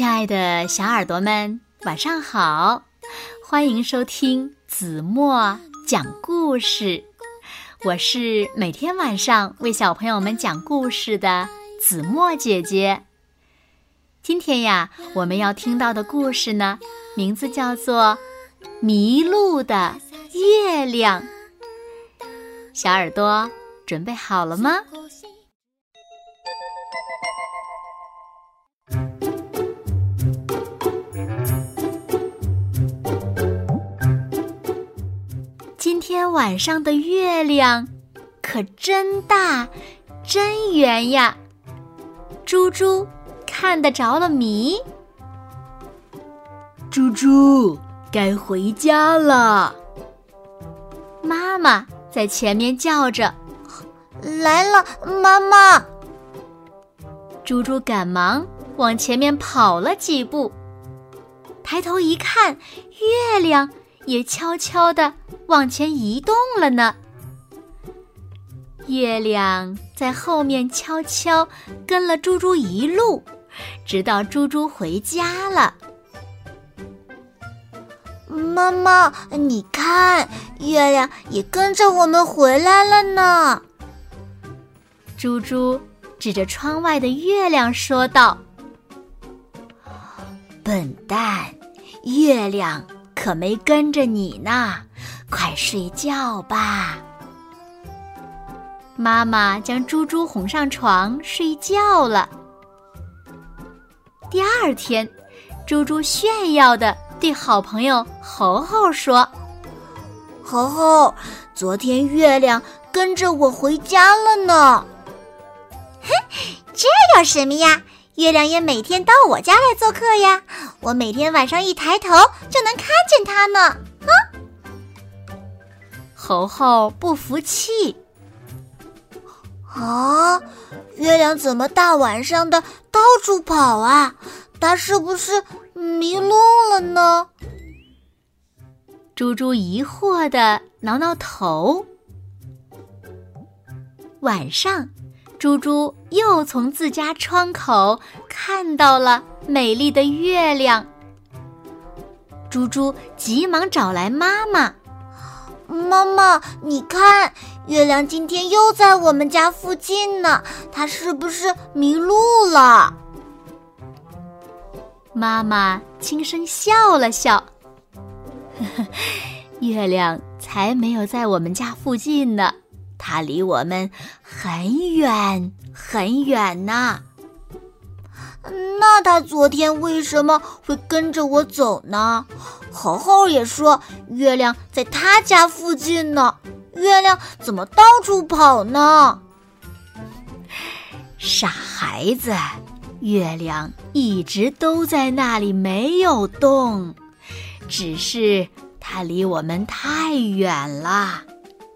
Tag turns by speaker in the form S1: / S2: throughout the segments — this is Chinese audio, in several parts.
S1: 亲爱的小耳朵们，晚上好！欢迎收听子墨讲故事。我是每天晚上为小朋友们讲故事的子墨姐姐。今天呀，我们要听到的故事呢，名字叫做《迷路的月亮》。小耳朵准备好了吗？天晚上的月亮可真大，真圆呀！猪猪看得着了迷。
S2: 猪猪，该回家了。
S1: 妈妈在前面叫着：“
S3: 来了，妈妈！”
S1: 猪猪赶忙往前面跑了几步，抬头一看，月亮也悄悄地。往前移动了呢。月亮在后面悄悄跟了猪猪一路，直到猪猪回家了。
S3: 妈妈，你看，月亮也跟着我们回来了呢。
S1: 猪猪指着窗外的月亮说道：“
S2: 笨蛋，月亮可没跟着你呢。”快睡觉吧。
S1: 妈妈将猪猪哄上床睡觉了。第二天，猪猪炫耀的对好朋友猴猴说：“
S3: 猴猴，昨天月亮跟着我回家了呢。”“
S4: 哼，这有什么呀？月亮也每天到我家来做客呀。我每天晚上一抬头就能看见它呢。”啊！
S1: 猴猴不服气，
S3: 啊，月亮怎么大晚上的到处跑啊？它是不是迷路了呢？
S1: 猪猪疑惑的挠挠头。晚上，猪猪又从自家窗口看到了美丽的月亮。猪猪急忙找来妈妈。
S3: 妈妈，你看，月亮今天又在我们家附近呢，它是不是迷路了？
S1: 妈妈轻声笑了笑，呵呵，月亮才没有在我们家附近呢，它离我们很远很远呢。
S3: 那他昨天为什么会跟着我走呢？猴猴也说月亮在他家附近呢，月亮怎么到处跑呢？
S2: 傻孩子，月亮一直都在那里没有动，只是它离我们太远了，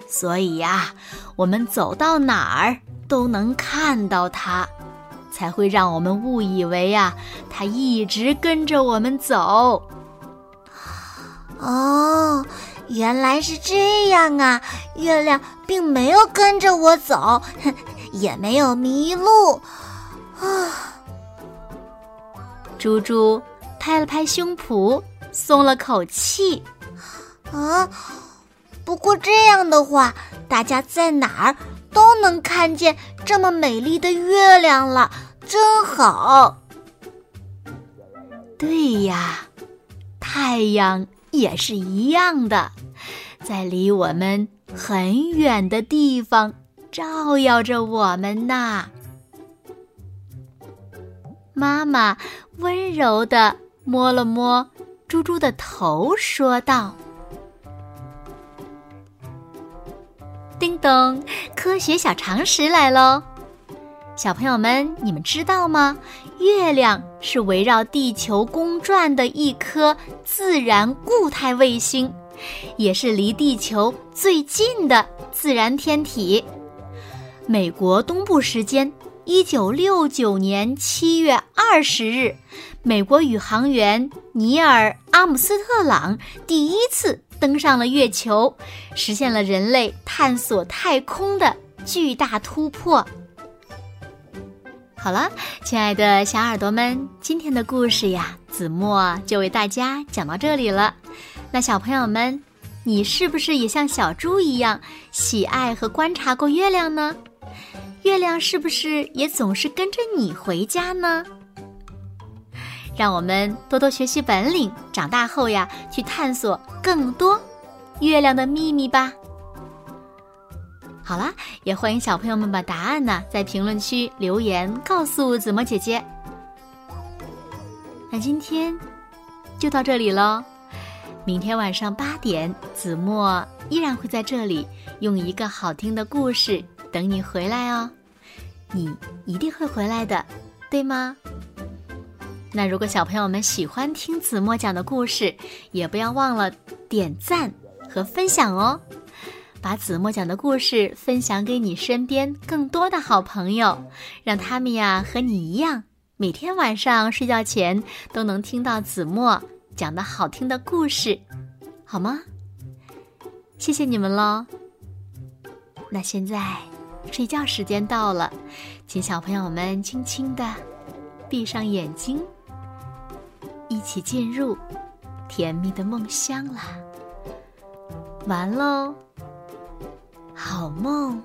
S2: 所以呀，我们走到哪儿都能看到它。才会让我们误以为呀，它一直跟着我们走。
S3: 哦，原来是这样啊！月亮并没有跟着我走，也没有迷路。啊！
S1: 猪猪拍了拍胸脯，松了口气。
S3: 啊，不过这样的话，大家在哪儿都能看见这么美丽的月亮了。真好。
S2: 对呀，太阳也是一样的，在离我们很远的地方照耀着我们呐。
S1: 妈妈温柔的摸了摸猪猪的头，说道：“咚，科学小常识来喽。”小朋友们，你们知道吗？月亮是围绕地球公转的一颗自然固态卫星，也是离地球最近的自然天体。美国东部时间一九六九年七月二十日，美国宇航员尼尔·阿姆斯特朗第一次登上了月球，实现了人类探索太空的巨大突破。好了，亲爱的小耳朵们，今天的故事呀，子墨就为大家讲到这里了。那小朋友们，你是不是也像小猪一样喜爱和观察过月亮呢？月亮是不是也总是跟着你回家呢？让我们多多学习本领，长大后呀，去探索更多月亮的秘密吧。好啦，也欢迎小朋友们把答案呢在评论区留言告诉子墨姐姐。那今天就到这里喽，明天晚上八点，子墨依然会在这里用一个好听的故事等你回来哦。你一定会回来的，对吗？那如果小朋友们喜欢听子墨讲的故事，也不要忘了点赞和分享哦。把子墨讲的故事分享给你身边更多的好朋友，让他们呀和你一样，每天晚上睡觉前都能听到子墨讲的好听的故事，好吗？谢谢你们喽。那现在睡觉时间到了，请小朋友们轻轻的闭上眼睛，一起进入甜蜜的梦乡啦。完喽。好梦。